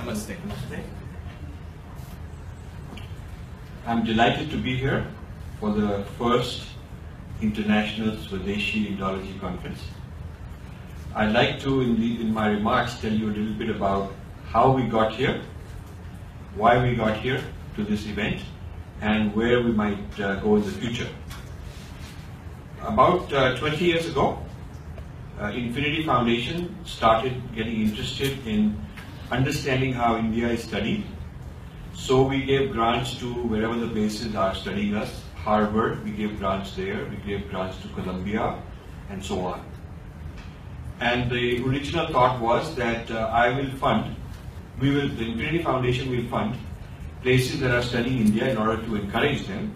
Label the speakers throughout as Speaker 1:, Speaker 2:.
Speaker 1: Namaste. Namaste.
Speaker 2: I'm delighted to be here for the first International Swadeshi Indology Conference. I'd like to, in, the, in my remarks, tell you a little bit about how we got here, why we got here to this event, and where we might uh, go in the future. About uh, 20 years ago, uh, Infinity Foundation started getting interested in understanding how India is studied. So we gave grants to wherever the bases are studying us. Harvard, we gave grants there, we gave grants to Columbia, and so on. And the original thought was that uh, I will fund, we will, the Infinity Foundation will fund places that are studying India in order to encourage them.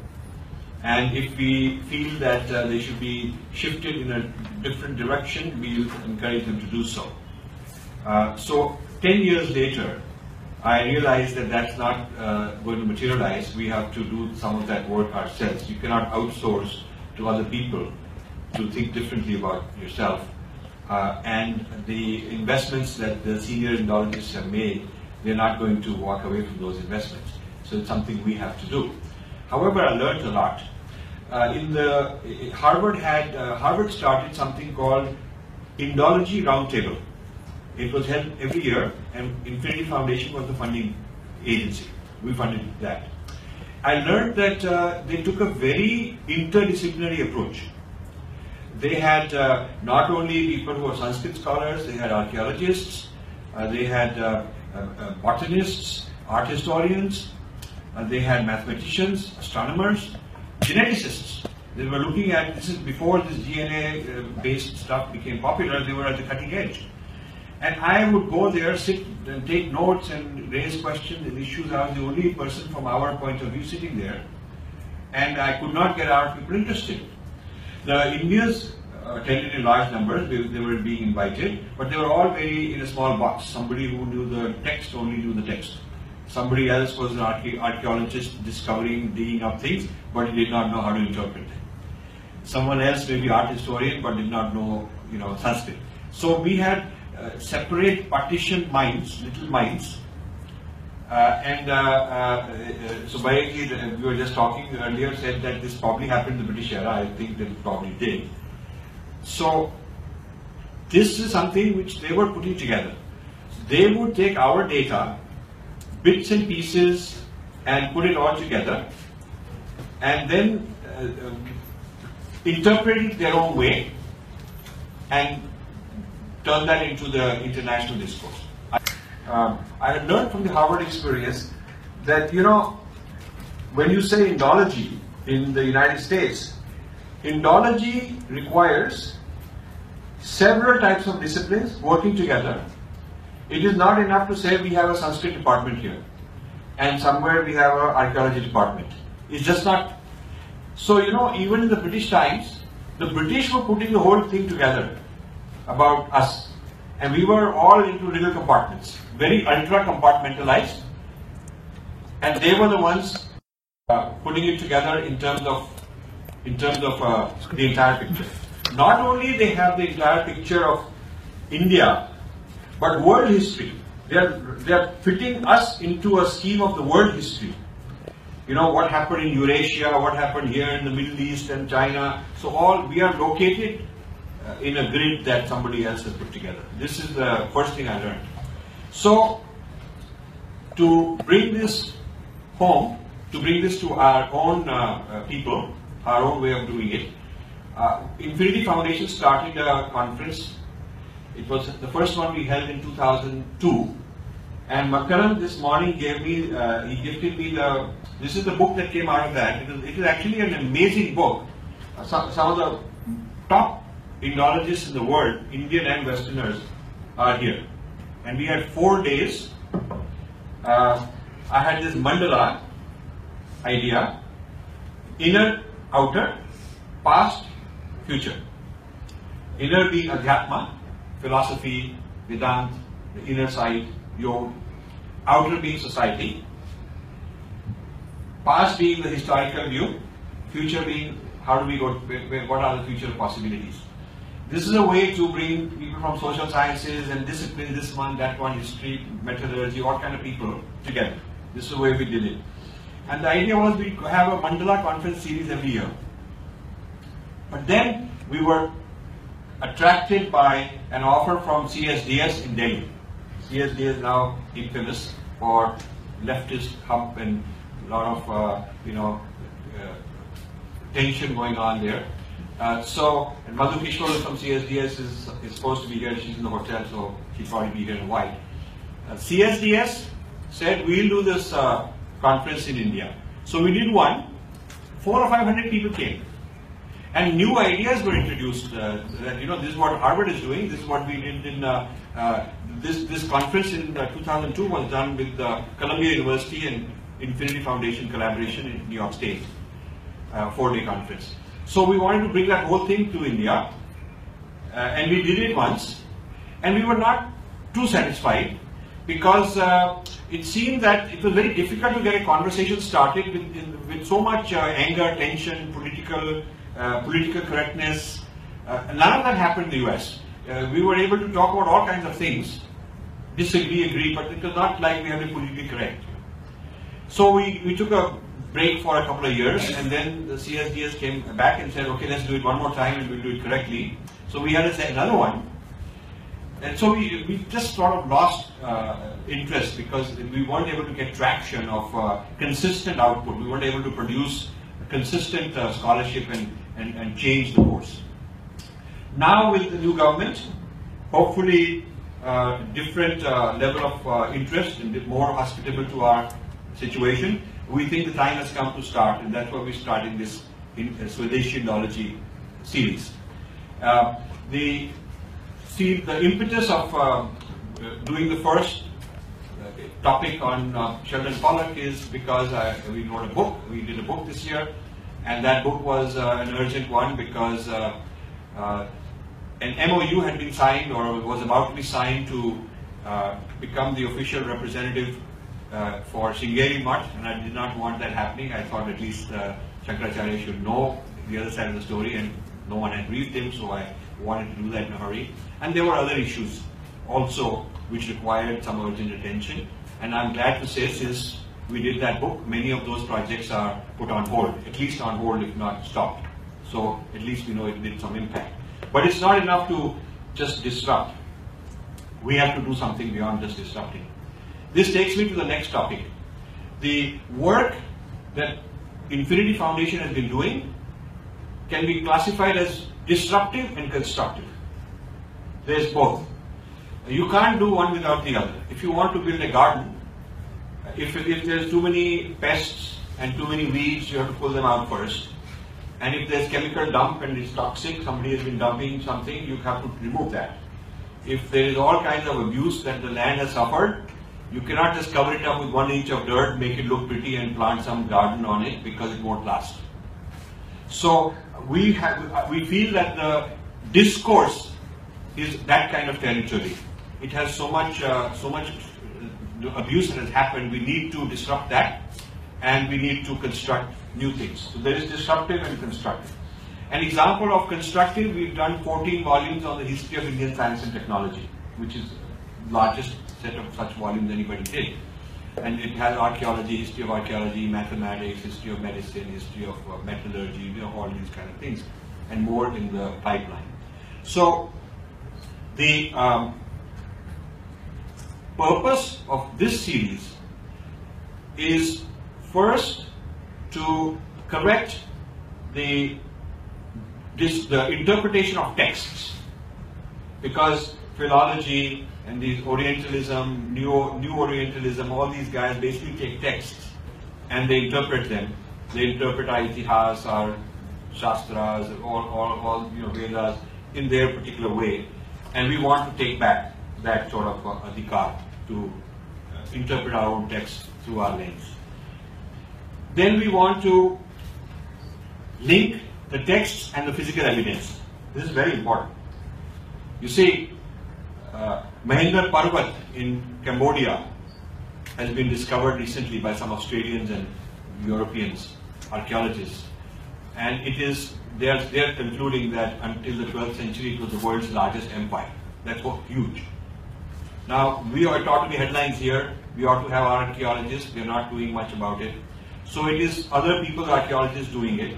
Speaker 2: And if we feel that uh, they should be shifted in a different direction, we will encourage them to do so. Uh, so 10 years later, I realized that that's not uh, going to materialize. We have to do some of that work ourselves. You cannot outsource to other people to think differently about yourself. Uh, and the investments that the senior Indologists have made, they're not going to walk away from those investments. So it's something we have to do. However, I learned a lot. Uh, in the Harvard had uh, Harvard started something called Indology Roundtable. It was held every year, and Infinity Foundation was the funding agency. We funded that. I learned that uh, they took a very interdisciplinary approach. They had uh, not only people who were Sanskrit scholars, they had archaeologists, uh, they had uh, uh, uh, botanists, art historians, they had mathematicians, astronomers, geneticists. They were looking at, this is before this DNA based stuff became popular, they were at the cutting edge. And I would go there, sit and take notes and raise questions and issues. I was the only person from our point of view sitting there. And I could not get our people interested. The Indians uh, attended in large numbers, they, they, were being invited, but they were all very in a small box. Somebody who knew the text only knew the text. Somebody else was an archaeologist discovering, digging up things, but he did not know how to interpret them. Someone else may be art historian, but did not know, you know, Sanskrit. So we had uh, separate partitioned minds, little minds. Uh, and uh, uh, so Bayaki, we were just talking earlier, said that this probably happened in the British era. I think that it probably did. So this is something which they were putting together. They would take our data, bits and pieces, and put it all together, and then uh, um, interpret it their own way, and turn that into the international discourse. I, um, I learned from the Harvard experience that, you know, when you say Indology in the United States, Indology requires several types of disciplines working together. It is not enough to say we have a Sanskrit department here and somewhere we have an archaeology department. It's just not. So, you know, even in the British times, the British were putting the whole thing together about us. And we were all into little compartments, very ultra compartmentalized. And they were the ones uh, putting it together in terms of in terms of uh, the entire picture. Not only they have the entire picture of India, but world history. They are they are fitting us into a scheme of the world history. You know what happened in Eurasia, what happened here in the Middle East and China. So all we are located uh, in a grid that somebody else has put together. This is the first thing I learned. So, to bring this home, to bring this to our own uh, uh, people, our own way of doing it, uh, Infinity Foundation started a conference. It was the first one we held in 2002. And Makaran this morning gave me, uh, he gifted me the, this is the book that came out of that. It is, it is actually an amazing book. Uh, some, some of the top Indologists in the world, Indian and Westerners, are here. And we had four days. Uh, I had this mandala idea inner, outer, past, future. Inner being Adhyatma, philosophy, Vedanta, the inner side, yoga. Outer being society. Past being the historical view. Future being how do we go, what are the future possibilities. This is a way to bring people from social sciences and discipline, this one, that one, history, metallurgy, all kind of people together. This is the way we did it. And the idea was we have a Mandala conference series every year. But then we were attracted by an offer from CSDS in Delhi. CSDS is now infamous for leftist hump and a lot of, uh, you know, uh, tension going on there. Uh, so, and Madhu Kishwar from CSDS is, is supposed to be here. She's in the hotel, so she'll probably be here in a while. Uh, CSDS said, we'll do this uh, conference in India. So we did one. Four or five hundred people came. And new ideas were introduced. Uh, that, you know, this is what Harvard is doing. This is what we did in uh, this this conference in 2002 was done with Columbia University and Infinity Foundation collaboration in New York State, four-day conference. So we wanted to bring that whole thing to India, uh, and we did it once, and we were not too satisfied because uh, it seemed that it was very difficult to get a conversation started with, with so much uh, anger, tension, political uh, political correctness. Uh, none of that happened in the US. Uh, we were able to talk about all kinds of things, disagree, agree, but it was not like we had to politically correct. So we, we took a break for a couple of years, and then the CSDS came back and said, okay, let's do it one more time and we'll do it correctly. So we had to say another one. And so we, we just sort of lost uh, interest because we weren't able to get traction of uh, consistent output. We weren't able to produce consistent uh, scholarship and, and, and change the course. Now with the new government, hopefully uh, different uh, level of uh, interest and more hospitable to our situation, we think the time has come to start, and that's why we're starting this in, uh, Swadeshi Indology series. Uh, the, see, the impetus of uh, doing the first topic on uh, Sheldon Pollock is because I, we wrote a book, we did a book this year, and that book was uh, an urgent one because uh, an MOU had been signed or was about to be signed to become the official representative uh, for Sringeri Mutt, and I did not want that happening. I thought at least uh, Shankaracharya should know the other side of the story, and no one had briefed him, so I wanted to do that in a hurry. And there were other issues also which required some urgent attention. And I'm glad to say, since we did that book, many of those projects are put on hold, at least on hold, if not stopped. So at least we know it did some impact. But it's not enough to just disrupt. We have to do something beyond just disrupting. This takes me to the next topic. The work that Infinity Foundation has been doing can be classified as disruptive and constructive. There's both. You can't do one without the other. If you want to build a garden, if, if there's too many pests and too many weeds, you have to pull them out first. And if there's chemical dump and it's toxic, somebody has been dumping something, you have to remove that. If there is all kinds of abuse that the land has suffered, you cannot just cover it up with one inch of dirt, make it look pretty and plant some garden on it because it won't last. So we have, we feel that the discourse is that kind of territory. It has so much, uh, so much abuse that has happened. We need to disrupt that, and we need to construct new things. So there is disruptive and constructive. An example of constructive, we've done 14 volumes on the history of Indian science and technology, which is largest set of such volumes anybody did. And it has archaeology, history of archaeology, mathematics, history of medicine, history of uh, metallurgy, you know, all these kind of things, and more in the pipeline. So the um, purpose of this series is first to correct the, this, the interpretation of texts because philology and these Orientalism, New, New Orientalism, all these guys basically take texts and they interpret them. They interpret Itihas, our Shastras, all, all, all you know, Vedas in their particular way. And we want to take back that sort of uh, adhikar to uh, interpret our own text through our lens. Then we want to link the texts and the physical evidence. This is very important. You see, uh, Mahendra Parvat in Cambodia has been discovered recently by some Australians and Europeans, archaeologists. And it is they are, they are concluding that until the 12th century it was the world's largest empire. That's huge. Now, we are taught to be headlines here. We ought to have our archaeologists. We are not doing much about it. So it is other people, archaeologists, doing it.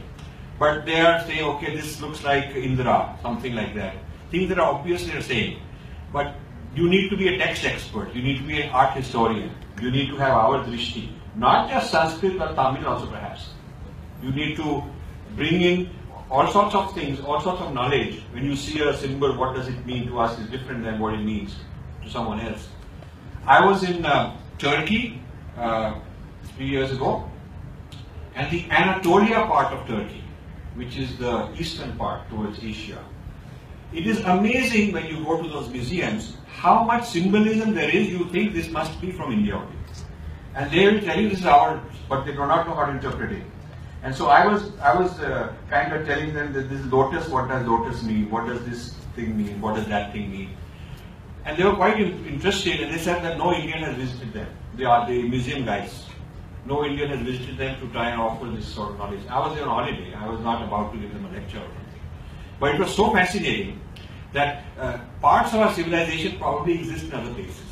Speaker 2: But they are saying, okay, this looks like Indra, something like that. Things that are obviously the same. But you need to be a text expert. You need to be an art historian. You need to have our drishti. Not just Sanskrit but Tamil also perhaps. You need to bring in all sorts of things, all sorts of knowledge. When you see a symbol, what does it mean to us is different than what it means to someone else. I was in uh, Turkey uh, three years ago, and the Anatolia part of Turkey, which is the eastern part towards Asia. It is amazing when you go to those museums how much symbolism there is. You think this must be from India only. And they will tell you this is ours, but they do not know how to interpret it. And so I was, I was uh, kind of telling them that this lotus, what does lotus mean? What does this thing mean? What does that thing mean? And they were quite interested, and they said that no Indian has visited them. They are the museum guys. No Indian has visited them to try and offer this sort of knowledge. I was on holiday. I was not about to give them a lecture. But it was so fascinating that uh, parts of our civilization probably exist in other places.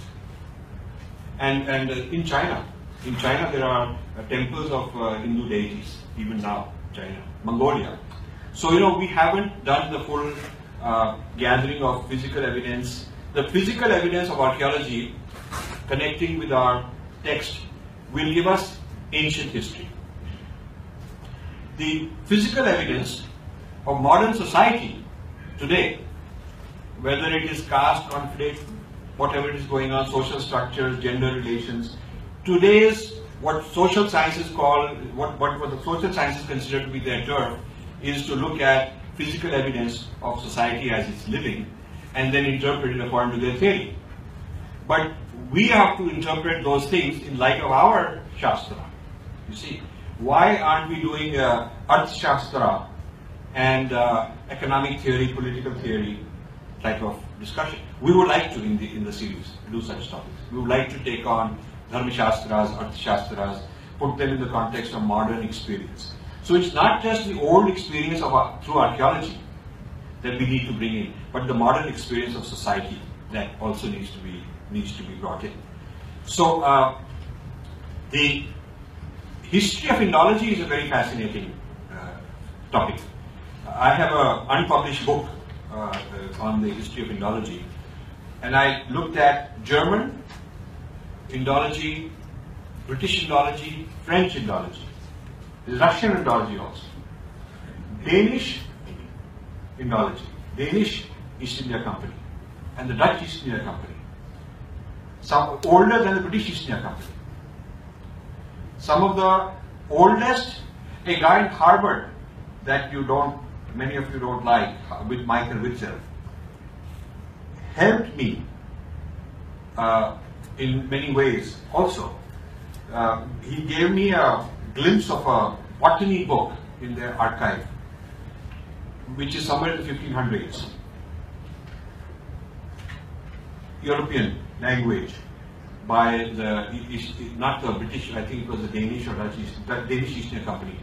Speaker 2: And, and uh, in China, in China there are uh, temples of uh, Hindu deities, even now, China, Mongolia. So, you know, we haven't done the full uh, gathering of physical evidence. The physical evidence of archaeology connecting with our text will give us ancient history. The physical evidence of modern society today, whether it is caste, conflict, whatever it is going on, social structures, gender relations, today's what social sciences call, what, what, what the social sciences consider to be their turf, is to look at physical evidence of society as it's living and then interpret it according to their theory. But we have to interpret those things in light of our Shastra. You see, why aren't we doing uh, Arth Shastra and uh, economic theory, political theory type of discussion? We would like to, in the, in the series, do such topics. We would like to take on Dharma Shastras, Shastras, put them in the context of modern experience. So it's not just the old experience of uh, through archaeology that we need to bring in, but the modern experience of society that also needs to be needs to be brought in. So uh, the history of Indology is a very fascinating uh, topic. I have an unpublished book uh, on the history of Indology, and I looked at German Indology, British Indology, French Indology, Russian Indology also, Danish Indology, Danish East India Company, and the Dutch East India Company. Some older than the British East India Company. Some of the oldest, a guy in Harvard that you don't, many of you don't like, with Michael Witzel, helped me uh, in many ways also. Uh, he gave me a glimpse of a botany book in their archive, which is somewhere in the 1500s. European language by the, not the British, I think it was the Danish or Dutch Danish East India Company,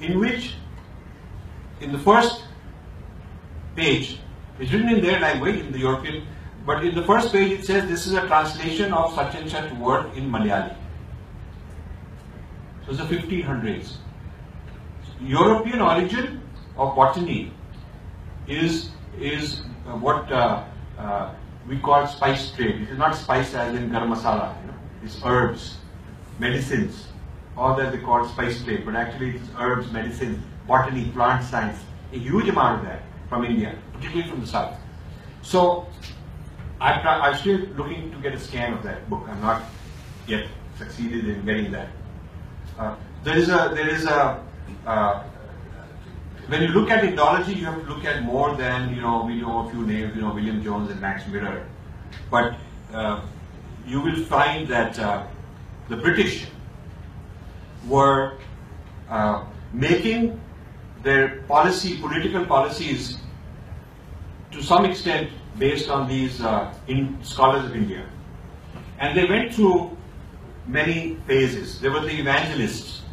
Speaker 2: in which, in the first page, it's written in their language, in the European, but in the first page it says this is a translation of such and such word in Malayali. So it's the 1500s. European origin of botany is is what uh, uh, we call spice trade. It is not spice as in garam masala, you know. It's herbs, medicines, all that they call spice trade, but actually it's herbs, medicines, botany, plant science, a huge amount of that from India, particularly from the south. So I'm, I'm still looking to get a scan of that book. I'm not yet succeeded in getting that. Uh, there is a there is a uh, when you look at Indology, you have to look at more than, you know, we know a few names, you know, William Jones and Max Muller. But uh, you will find that uh, the British were uh, making their policy, political policies, to some extent based on these uh, scholars of India. And they went through many phases. There were the evangelists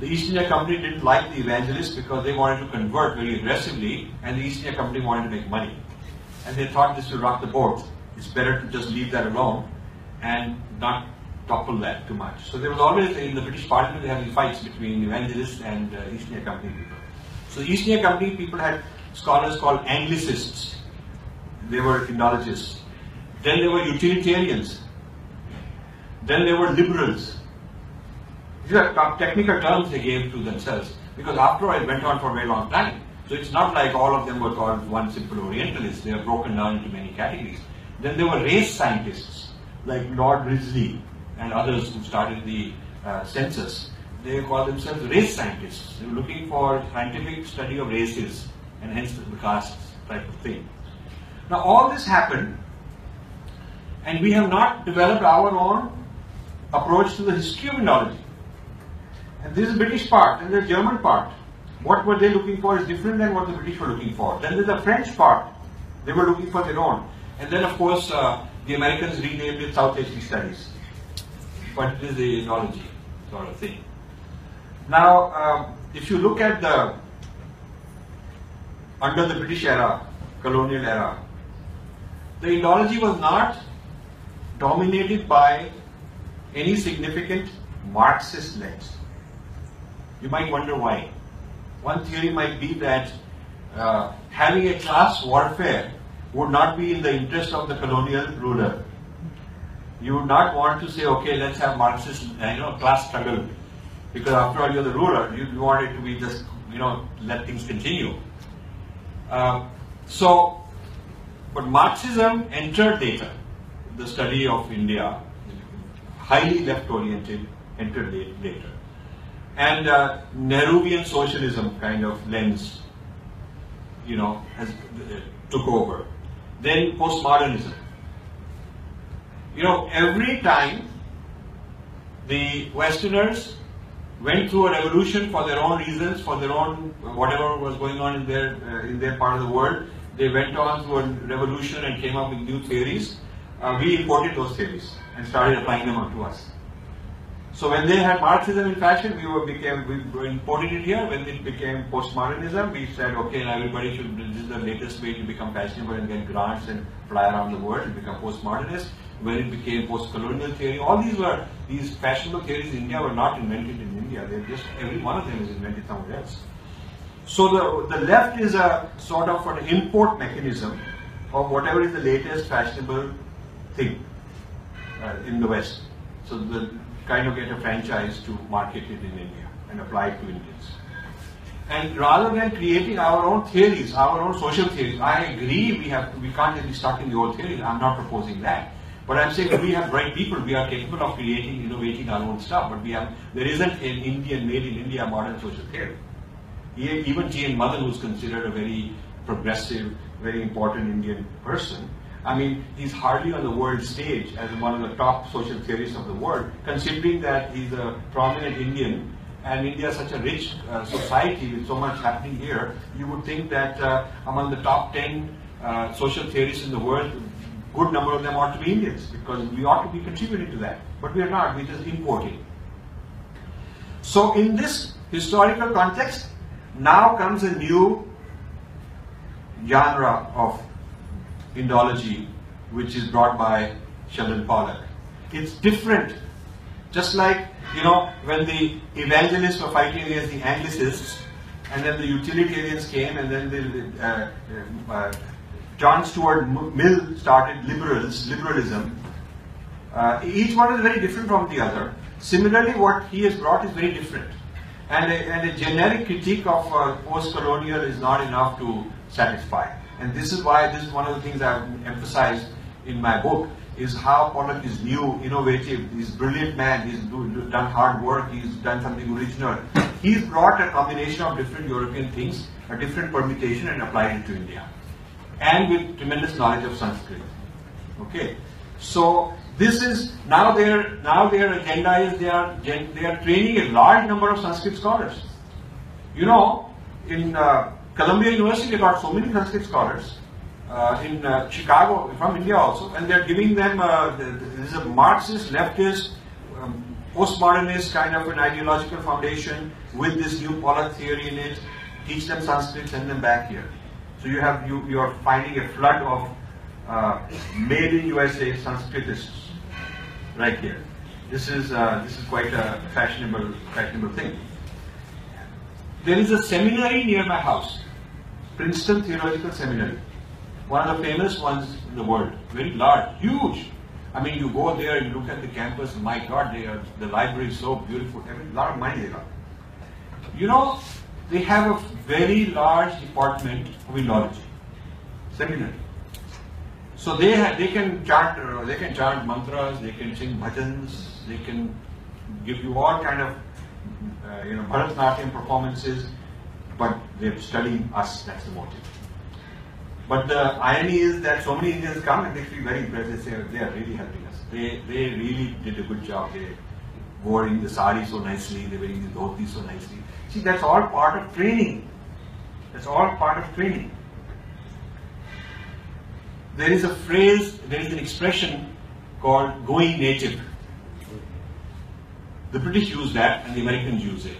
Speaker 2: The East India Company didn't like the evangelists because they wanted to convert very aggressively, and the East India Company wanted to make money. And they thought this would rock the boat. It's better to just leave that alone and not topple that too much. So there was always in the British Parliament having fights between evangelists and uh, East India Company people. So East India Company people had scholars called Anglicists. They were Indologists. Then there were utilitarians. Then there were liberals. These are technical terms they gave to themselves because after all it went on for a very long time. So it's not like all of them were called one simple Orientalist. They are broken down into many categories. Then there were race scientists like Lord Risley and others who started the uh, census. They call themselves race scientists. They were looking for scientific study of races and hence the caste type of thing. Now all this happened and we have not developed our own approach to the history of Indology. And this is the British part and the German part. What were they looking for is different than what the British were looking for. Then there's the French part. They were looking for their own. And then, of course, uh, the Americans renamed it South Asian Studies. But it is the Indology sort of thing. Now, um, if you look at the under the British era, colonial era, the Indology was not dominated by any significant Marxist lens. You might wonder why. One theory might be that uh, having a class warfare would not be in the interest of the colonial ruler. You would not want to say, okay, let's have Marxist, you know, class struggle, because after all, you're the ruler. You, you want it to be just, you know, let things continue. Uh, so, but Marxism entered later, the study of India, highly left-oriented, entered later and uh, Nehruvian socialism kind of lens, you know, has, uh, took over. Then postmodernism. You know, every time the Westerners went through a revolution for their own reasons, for their own whatever was going on in their uh, in their part of the world, they went on through a revolution and came up with new theories. Uh, we imported those theories and started applying them onto us. So when they had Marxism in fashion, we were became we imported it here. When it became postmodernism, we said, okay, now everybody should. This is the latest way to become fashionable and get grants and fly around the world and become postmodernist. When it became post-colonial theory, all these were these fashionable theories in India were not invented in India. They're just every one of them is invented somewhere else. So the the left is a sort of an import mechanism of whatever is the latest fashionable thing uh, in the West. So the kind of get a franchise to market it in India and apply it to Indians. And rather than creating our own theories, our own social theories, I agree we have we can't be stuck in the old theories. I'm not proposing that. But I'm saying we have bright people, we are capable of creating, innovating our own stuff. But we have there isn't an Indian made in India modern social theory. Even T.N. Madan, who's considered a very progressive, very important Indian person, I mean, he's hardly on the world stage as one of the top social theorists of the world, considering that he's a prominent Indian and India is such a rich uh, society with so much happening here, you would think that uh, among the top 10 uh, social theorists in the world, good number of them ought to be Indians because we ought to be contributing to that. But we are not, we're just importing. So in this historical context, now comes a new genre of Indology, which is brought by Sheldon Pollock. It's different. Just like, you know, when the evangelists were fighting against the Anglicists, and then the utilitarians came, and then the, uh, uh, John Stuart Mill started liberals, liberalism. Uh, each one is very different from the other. Similarly, what he has brought is very different. And a, and a generic critique of uh, post-colonial is not enough to satisfy. And this is why this is one of the things I've emphasized in my book is how Pollock is new, innovative, he's a brilliant man, he's do, done hard work, he's done something original. He's brought a combination of different European things, a different permutation and applied it to India. And with tremendous knowledge of Sanskrit. Okay. So this is now their now their agenda is they are they are training a large number of Sanskrit scholars. You know, in uh, Columbia University they got so many Sanskrit scholars uh, in uh, Chicago from India also, and they're giving them uh, this is a Marxist leftist um, postmodernist kind of an ideological foundation with this new Pollock theory in it. Teach them Sanskrit, send them back here. So you have you you are finding a flood of uh, made in USA Sanskritists right here. This is uh, this is quite a fashionable fashionable thing. There is a seminary near my house, Princeton Theological Seminary, one of the famous ones in the world. Very large, huge. I mean, you go there and look at the campus. My God, they are, the library is so beautiful. Every lot of money they got. You know, they have a very large department of Indology, seminary. So they they can chant uh, they can chant mantras, they can sing bhajans, they can give you all kind of uh, you know Bharatanatyam performances, but they're studying us. That's the motive. But the irony is that so many Indians come and they feel very impressed. They say they are really helping us. They they really did a good job. They wearing the sari so nicely. They're wearing the dhoti so nicely. See, that's all part of training. That's all part of training. There is a phrase, there is an expression called going native. The British use that and the Americans use it.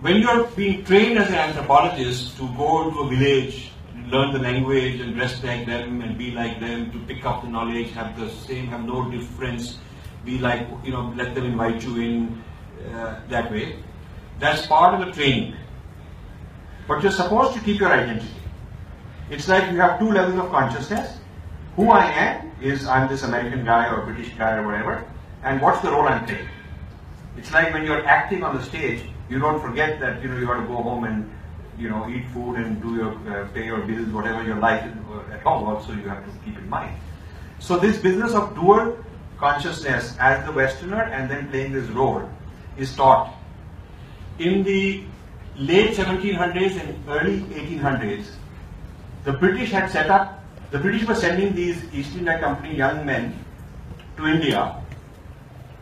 Speaker 2: When you are being trained as an anthropologist to go to a village, learn the language and dress like them and be like them, to pick up the knowledge, have the same, have no difference, be like, you know, let them invite you in uh, that way. That's part of the training. But you're supposed to keep your identity. It's like you have two levels of consciousness. Who I am is I'm this American guy or British guy or whatever, and what's the role I'm playing. It's like when you're acting on the stage, you don't forget that you know you got to go home and you know eat food and do your uh, pay your bills, whatever your life at home. Also, you have to keep in mind. So this business of dual consciousness as the Westerner and then playing this role is taught in the late 1700s and early 1800s, the British had set up, the British were sending these East India Company young men to India.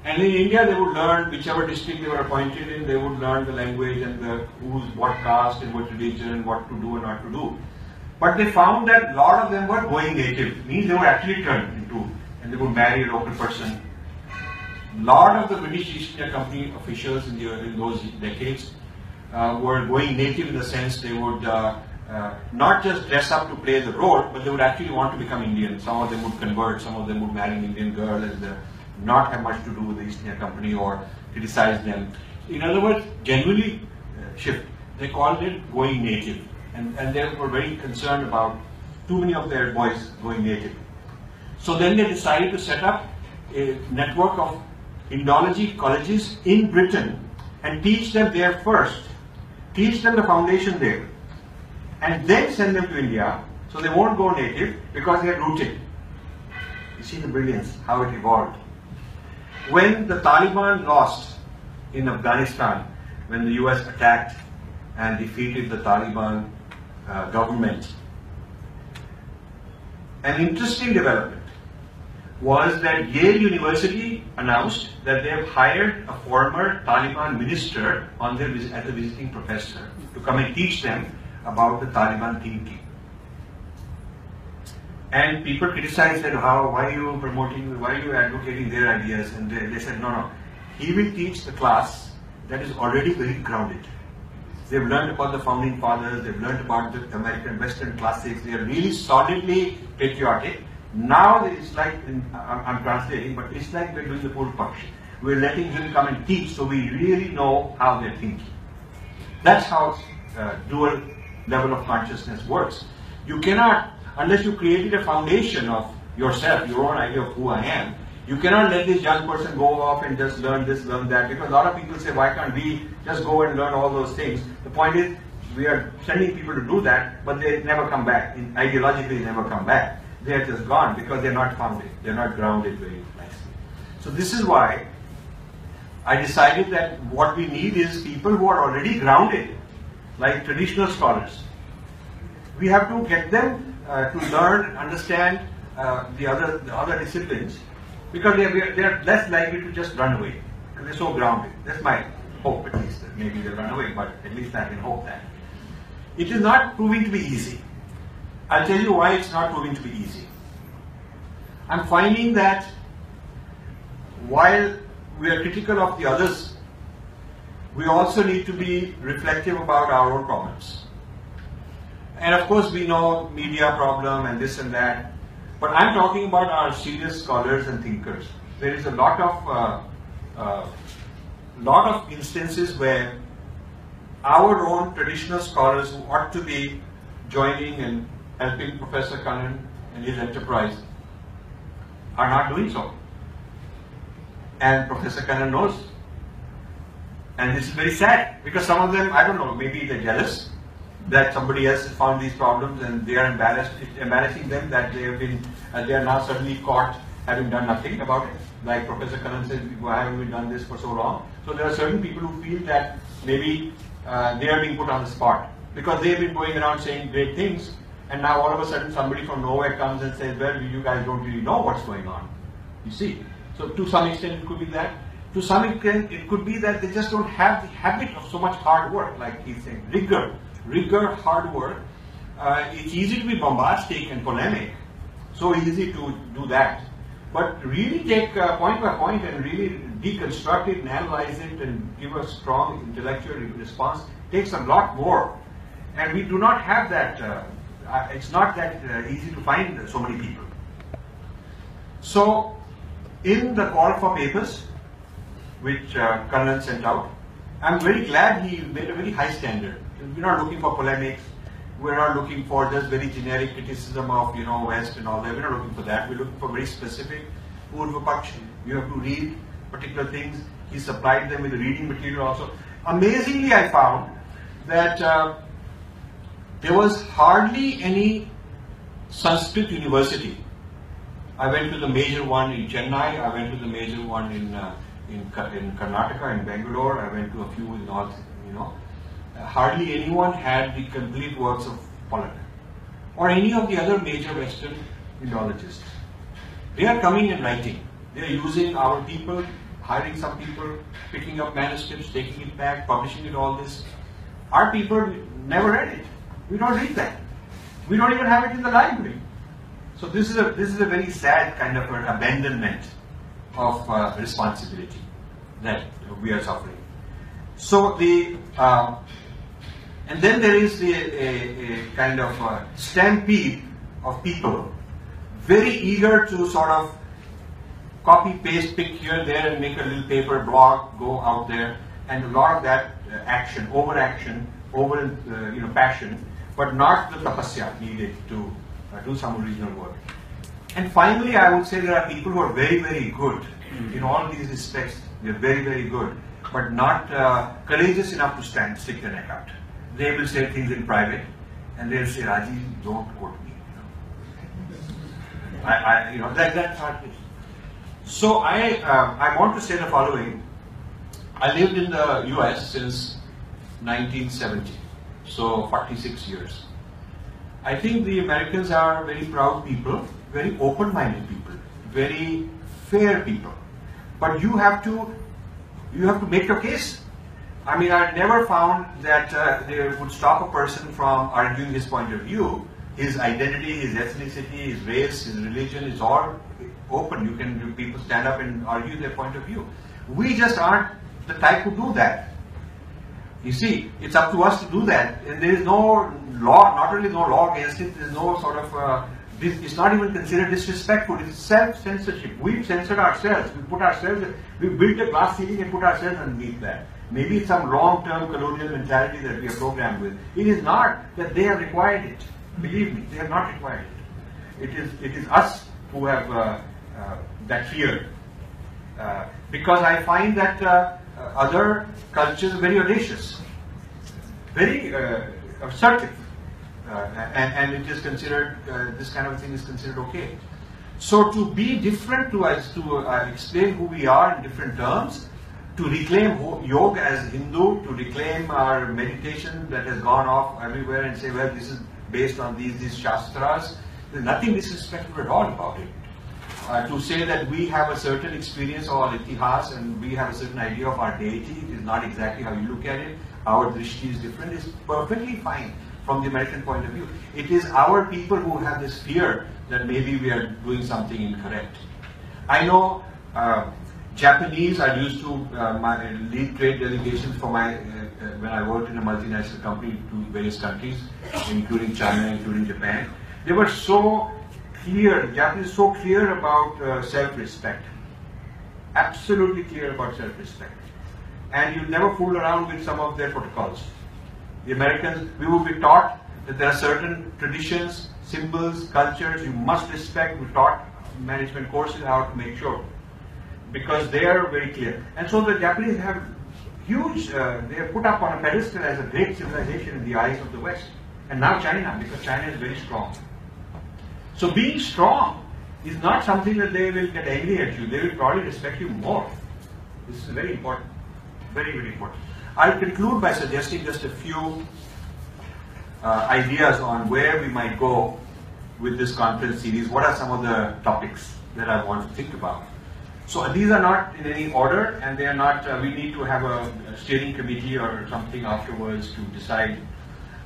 Speaker 2: And in India, they would learn whichever district they were appointed in, they would learn the language and the who's what caste and what religion, and what to do and not to do. But they found that a lot of them were going native, means they were actually turned into, and they would marry a local person lot of the British East India Company officials in, the, in those decades uh, were going native in the sense they would uh, uh, not just dress up to play the role, but they would actually want to become Indian. Some of them would convert, some of them would marry an Indian girl and uh, not have much to do with the East India Company or criticize them. In other words, genuinely uh, shift. They called it going native. And, and they were very concerned about too many of their boys going native. So then they decided to set up a network of Indology colleges in Britain and teach them there first. Teach them the foundation there. And then send them to India so they won't go native because they're rooted. You see the brilliance, how it evolved. When the Taliban lost in Afghanistan, when the US attacked and defeated the Taliban uh, government, an interesting development was that Yale University announced that they have hired a former Taliban minister on their, as a visiting professor to come and teach them about the Taliban thinking. And people criticized that how why are you promoting why are you advocating their ideas? And they, they said no no, he will teach the class that is already very grounded. They've learned about the founding fathers, they've learned about the American Western classics, they are really solidly patriotic now it's like, I'm translating, but it's like we're doing the Purva Paksha. We're letting him come and teach so we really know how they're thinking. That's how uh, dual level of consciousness works. You cannot, unless you created a foundation of yourself, your own idea of who I am, you cannot let this young person go off and just learn this, learn that. Because a lot of people say, why can't we just go and learn all those things? The point is, we are sending people to do that, but they never come back. Ideologically, they never come back they are just gone because they're not founded, they're not grounded very nicely. So this is why I decided that what we need is people who are already grounded, like traditional scholars. We have to get them uh, to learn, understand uh, the other the other disciplines, because they are, they are less likely to just run away because they're so grounded. That's my hope, at least. Maybe they run away, but at least I can hope that. It is not proving to be easy. I'll tell you why it's not proving to be easy. I'm finding that while we are critical of the others, we also need to be reflective about our own problems. And of course, we know media problem and this and that, but I'm talking about our serious scholars and thinkers. There is a lot of uh, uh, lot of instances where our own traditional scholars who ought to be joining and helping Professor Kannan and his enterprise are not doing so. And Professor Kannan knows. And this is very sad because some of them, I don't know, maybe they're jealous that somebody else has found these problems and they are embarrassed. Embarrassing them that they have been, uh, they are now suddenly caught having done nothing about it. Like Professor Kannan said, why haven't we done this for so long? So there are certain people who feel that maybe uh, they are being put on the spot because they've been going around saying great things and now all of a sudden somebody from nowhere comes and says, well, you guys don't really know what's going on. You see? So to some extent it could be that. To some extent it could be that they just don't have the habit of so much hard work, like he's saying, rigor, rigor, hard work. Uh, it's easy to be bombastic and polemic, so easy to do that. But really take uh, point by point and really deconstruct it and analyze it and give a strong intellectual response takes a lot more. And we do not have that, uh, uh it's not that uh, easy to find so many people. So, in the call for papers, which uh, sent out, I'm very glad he made a very high standard. We're not looking for polemics. We're not looking for just very generic criticism of, you know, West and all that. We're not looking for that. We're looking for very specific Purva You have to read particular things. He supplied them with the reading material also. Amazingly, I found that uh, there was hardly any Sanskrit university. I went to the major one in Chennai. I went to the major one in uh, in, in Karnataka, in Bangalore. I went to a few in North, you know hardly anyone had the complete works of Pollock or any of the other major Western Indologists. They are coming and writing. They are using our people, hiring some people, picking up manuscripts, taking it back, publishing it, all this. Our people never read it. We don't read that. We don't even have it in the library. So this is a this is a very sad kind of an abandonment of uh, responsibility that we are suffering. So the uh, and then there is a, a, a kind of a stampede of people very eager to sort of copy, paste, pick here, there, and make a little paper, blog, go out there, and a lot of that uh, action, over action, over uh, you know passion, but not the tapasya needed to uh, do some original work. And finally, I would say there are people who are very, very good in all these respects. They're very, very good, but not uh, courageous enough to stand, stick their neck out they will say things in private, and they'll say, Raji, don't quote me. You know, I, I, you know that, that's how it is. So I, uh, I want to say the following. I lived in the US since 1970, so 46 years. I think the Americans are very proud people, very open-minded people, very fair people. But you have to, you have to make your case I mean, I never found that uh, they would stop a person from arguing his point of view. His identity, his ethnicity, his race, his religion is all open. You can people stand up and argue their point of view. We just aren't the type who do that. You see, it's up to us to do that. And there is no law, not only no law against it, there's no sort of, uh, this, it's not even considered disrespectful, it's self-censorship. We've censored ourselves. We put ourselves, we built a glass ceiling and put ourselves underneath that. Maybe it's some long-term colonial mentality that we are programmed with. It is not that they have required it. Believe me, they have not required it. It is, it is us who have uh, uh, that fear. Uh, because I find that uh, other cultures very audacious, very uh, assertive, uh, and, and it is considered, this kind of thing is considered okay. So to be different to us, to explain who we are in different terms, to reclaim yoga as Hindu, to reclaim our meditation that has gone off everywhere and say, well, this is based on these, these shastras. There's nothing disrespectful at all about it. Uh, to say that we have a certain experience of our itihas and we have a certain idea of our deity is not exactly how you look at it. Our drishti is different, is perfectly fine from the American point of view. It is our people who have this fear that maybe we are doing something incorrect. I know uh, Japanese, I used to uh, my, lead trade delegations for my uh, uh, when I worked in a multinational company to various countries, including China, including Japan. They were so clear, Japanese so clear about uh, self-respect, absolutely clear about self-respect, and you never fool around with some of their protocols. The Americans, we will be taught that there are certain traditions, symbols, cultures you must respect. We taught management courses how to make sure because they are very clear. And so the Japanese have huge, uh, they are put up on a pedestal as a great civilization in the eyes of the West. And now China, because China is very strong. So being strong is not something that they will get angry at you. They will probably respect you more. This is very important. Very, very important. I'll conclude by suggesting just a few uh, ideas on where we might go with this conference series. What are some of the topics that I want to think about? So these are not in any order, and they are not. Uh, we need to have a, a, steering committee or something afterwards to decide.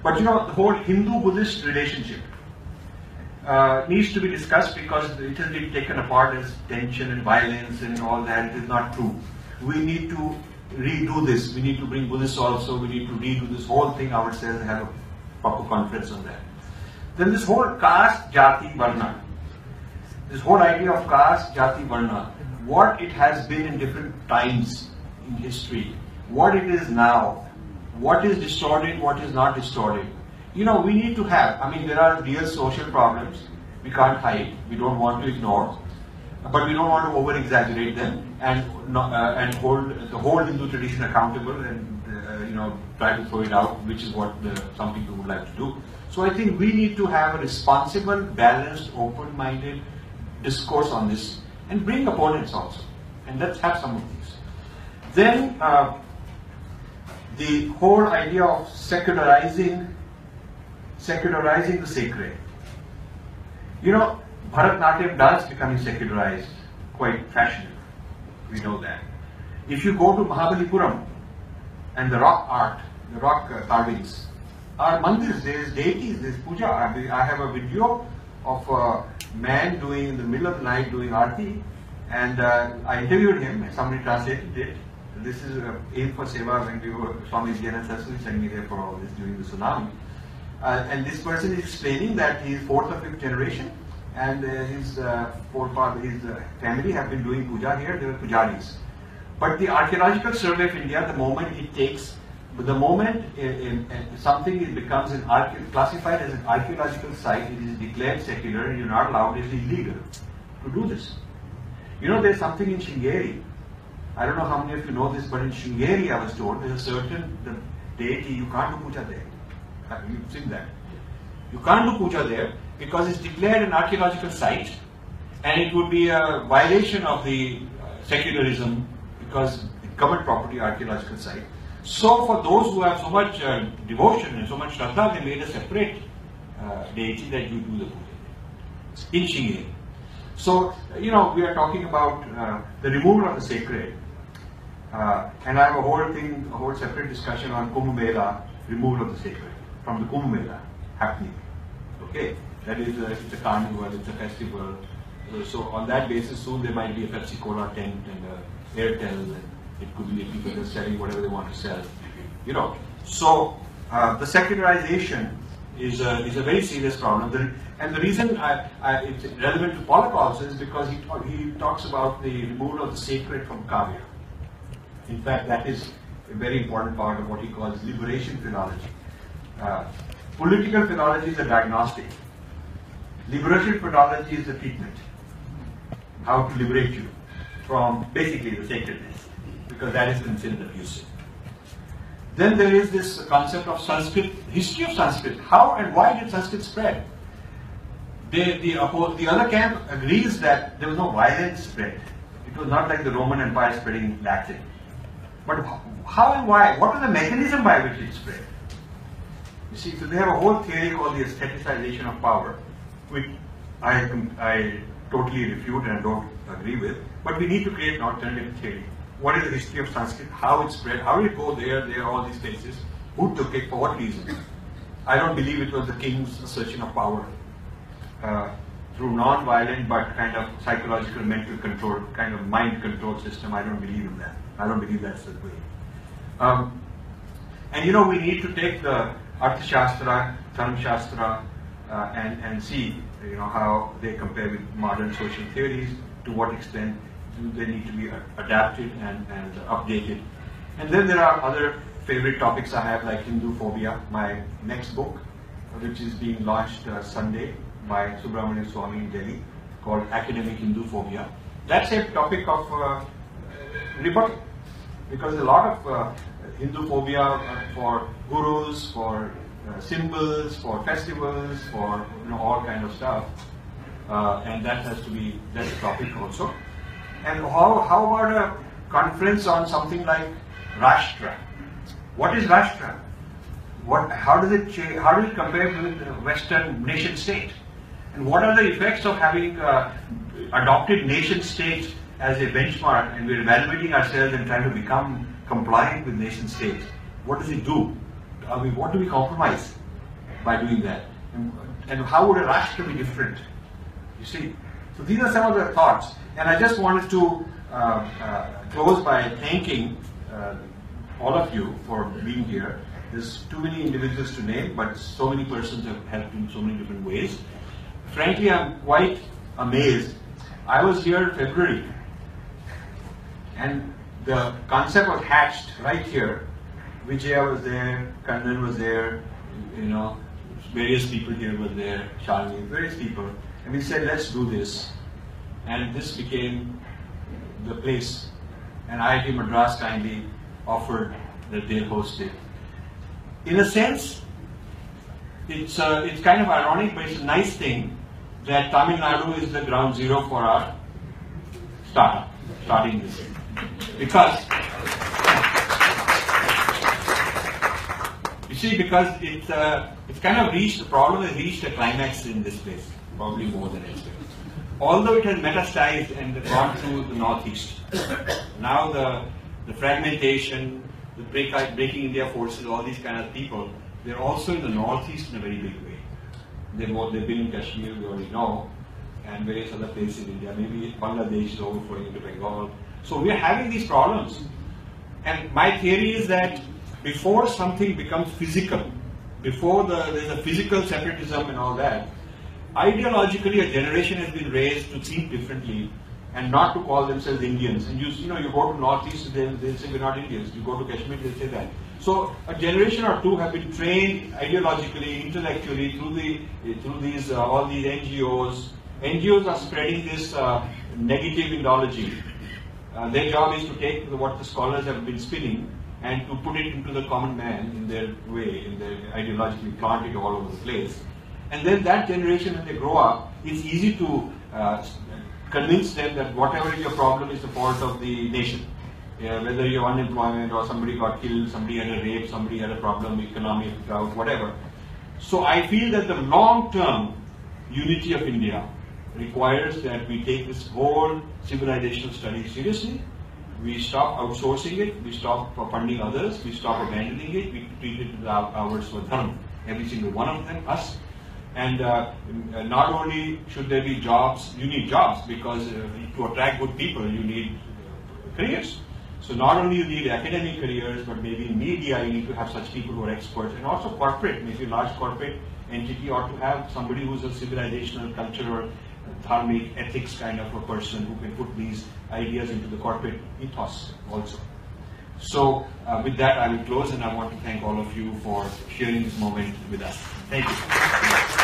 Speaker 2: But you know, the whole Hindu-Buddhist relationship uh, needs to be discussed because it has been taken apart as tension and violence and all that. It is not true. We need to redo this. We need to bring Buddhists also. We need to redo this whole thing ourselves and have a proper conference on that. Then this whole caste, jati, varna. This whole idea of caste, jati, varna what it has been in different times in history, what it is now, what is distorted, what is not distorted. You know, we need to have, I mean, there are real social problems we can't hide, we don't want to ignore, but we don't want to over exaggerate them and, uh, and hold the whole Hindu tradition accountable and, uh, you know, try to throw it out, which is what the, some people would like to do. So I think we need to have a responsible, balanced, open minded discourse on this and bring opponents also. And let's have some of these. Then uh, the whole idea of secularizing, secularizing the sacred. You know, Bharatnatyam does becoming secularized quite fashionable. We know that. If you go to Mahabalipuram and the rock art, the rock uh, carvings, are mandirs, there is deities, there is puja. I have a video of a man doing in the middle of the night doing arti, and uh, I interviewed him. Somebody translated it. This is uh, aim for seva when we were Swami Jnana Saraswati sent me there for all this during the tsunami. Uh, and this person is explaining that he is fourth or fifth generation, and uh, his uh, forefather, his uh, family have been doing puja here. They were pujaris. But the archaeological survey of India, the moment it takes the moment in, in, in something becomes an classified as an archaeological site, it is declared secular and you're not allowed, it is illegal to do this. You know, there's something in Shringeri. I don't know how many of you know this, but in Shringeri, I was told, there's a certain the deity, you can't do puja there. You've seen that. You can't do puja there because it's declared an archaeological site and it would be a violation of the uh, secularism because covered property archaeological site. So for those who have so much uh, devotion and so much shraddha, they made a separate uh, deity that you do the puja in Shringeri. So, you know, we are talking about uh, the removal of the sacred. Uh, and I have a whole thing, a whole separate discussion on Kumbh Mela, removal of the sacred from the Kumbh Mela happening. Okay, that is, a, it's a carnival, it's a festival. So on that basis, soon there might be a Pepsi Cola tent and a Airtel and it could be people just selling whatever they want to sell. You know, so uh, the secularization is a, is a very serious problem. The, and the reason I, I, it's relevant to Pollock is because he, he talks about the removal of the sacred from Kavya. In fact, that is a very important part of what he calls liberation philology. Uh, political philology is a diagnostic. Liberation philology is a treatment. How to liberate you from basically the sacredness because that is considered abusive. Then there is this concept of Sanskrit, history of Sanskrit. How and why did Sanskrit spread? They, the, the other camp agrees that there was no violent spread. It was not like the Roman Empire spreading Latin. But how and why? What was the mechanism by which it spread? You see, so they have a whole theory called the aestheticization of power, which I, I totally refute and don't agree with. But we need to create an alternative theory what is the history of Sanskrit, how it spread, how did it go there, there, all these places, who took it, for what reason. I don't believe it was the king's assertion of power. Uh, through non-violent but kind of psychological mental control, kind of mind control system. I don't believe in that. I don't believe that's the way. Um, and you know, we need to take the Arthashastra, Dharmashastra, uh, and, and see you know, how they compare with modern social theories, to what extent do they need to be adapted and, and updated. And then there are other favorite topics I have like Hindu phobia, my next book, which is being launched uh, Sunday by Subramanian Swamy in Delhi, called Academic Hindu Phobia. That's a topic of uh, rebuttal, because a lot of uh, Hindu phobia uh, for gurus, for uh, symbols, for festivals, for you know, all kind of stuff, uh, and that has to be that's a topic also. And how, how about a conference on something like Rashtra? What is Rashtra? What, how does it change, how does it compare with Western nation state? And what are the effects of having uh, adopted nation states as a benchmark and we're evaluating ourselves and trying to become compliant with nation states? What does it do? I mean, what do we compromise by doing that? And, and how would a Rashtra be different? You see? So these are some of the thoughts. And I just wanted to uh, uh, close by thanking uh, all of you for being here. There's too many individuals to name, but so many persons have helped in so many different ways. Frankly, I'm quite amazed. I was here in February, and the concept was hatched right here. Vijaya was there, Kandan was there, you know, various people here were there, Shalini, various people. And we said, let's do this. And this became the place. And IIT Madras kindly offered that they host it. In a sense, it's, uh, it's kind of ironic, but it's a nice thing that Tamil Nadu is the ground zero for our startup, starting this. Because, you see, because it, uh, it's kind of reached, the problem has reached a climax in this place, probably more than elsewhere. Although it has metastasized and gone through the northeast, now the, the fragmentation, the break, breaking India forces, all these kind of people, they're also in the northeast in a very big way. They've, they've been in Kashmir, we already know, and various other places in India. Maybe Bangladesh is overflowing into Bengal. So we're having these problems. And my theory is that before something becomes physical, before the, there's a physical separatism and all that, ideologically a generation has been raised to think differently and not to call themselves Indians. And you, you know, you go to Northeast, they'll, they'll say we're not Indians. You go to Kashmir, they'll say that. So a generation or two have been trained ideologically, intellectually through the through these uh, all these NGOs. NGOs are spreading this uh, negative ideology. Uh, their job is to take what the scholars have been spinning and to put it into the common man in their way, in their ideologically plant it all over the place. And then that generation, when they grow up, it's easy to uh, convince them that whatever your problem is the fault of the nation. Yeah, whether you're unemployment or somebody got killed, somebody had a rape, somebody had a problem, economic drought, whatever. So I feel that the long-term unity of India requires that we take this whole civilizational study seriously. We stop outsourcing it, we stop funding others, we stop abandoning it, we treat it as our swadharma, every single one of them, us. And uh, not only should there be jobs, you need jobs because uh, to attract good people, you need careers. So not only you need academic careers, but maybe in media you need to have such people who are experts, and also corporate. Maybe large corporate entity ought to have somebody who's a civilizational, cultural, dharmic, ethics kind of a person who can put these ideas into the corporate ethos also. So uh, with that, I will close, and I want to thank all of you for sharing this moment with us. Thank you.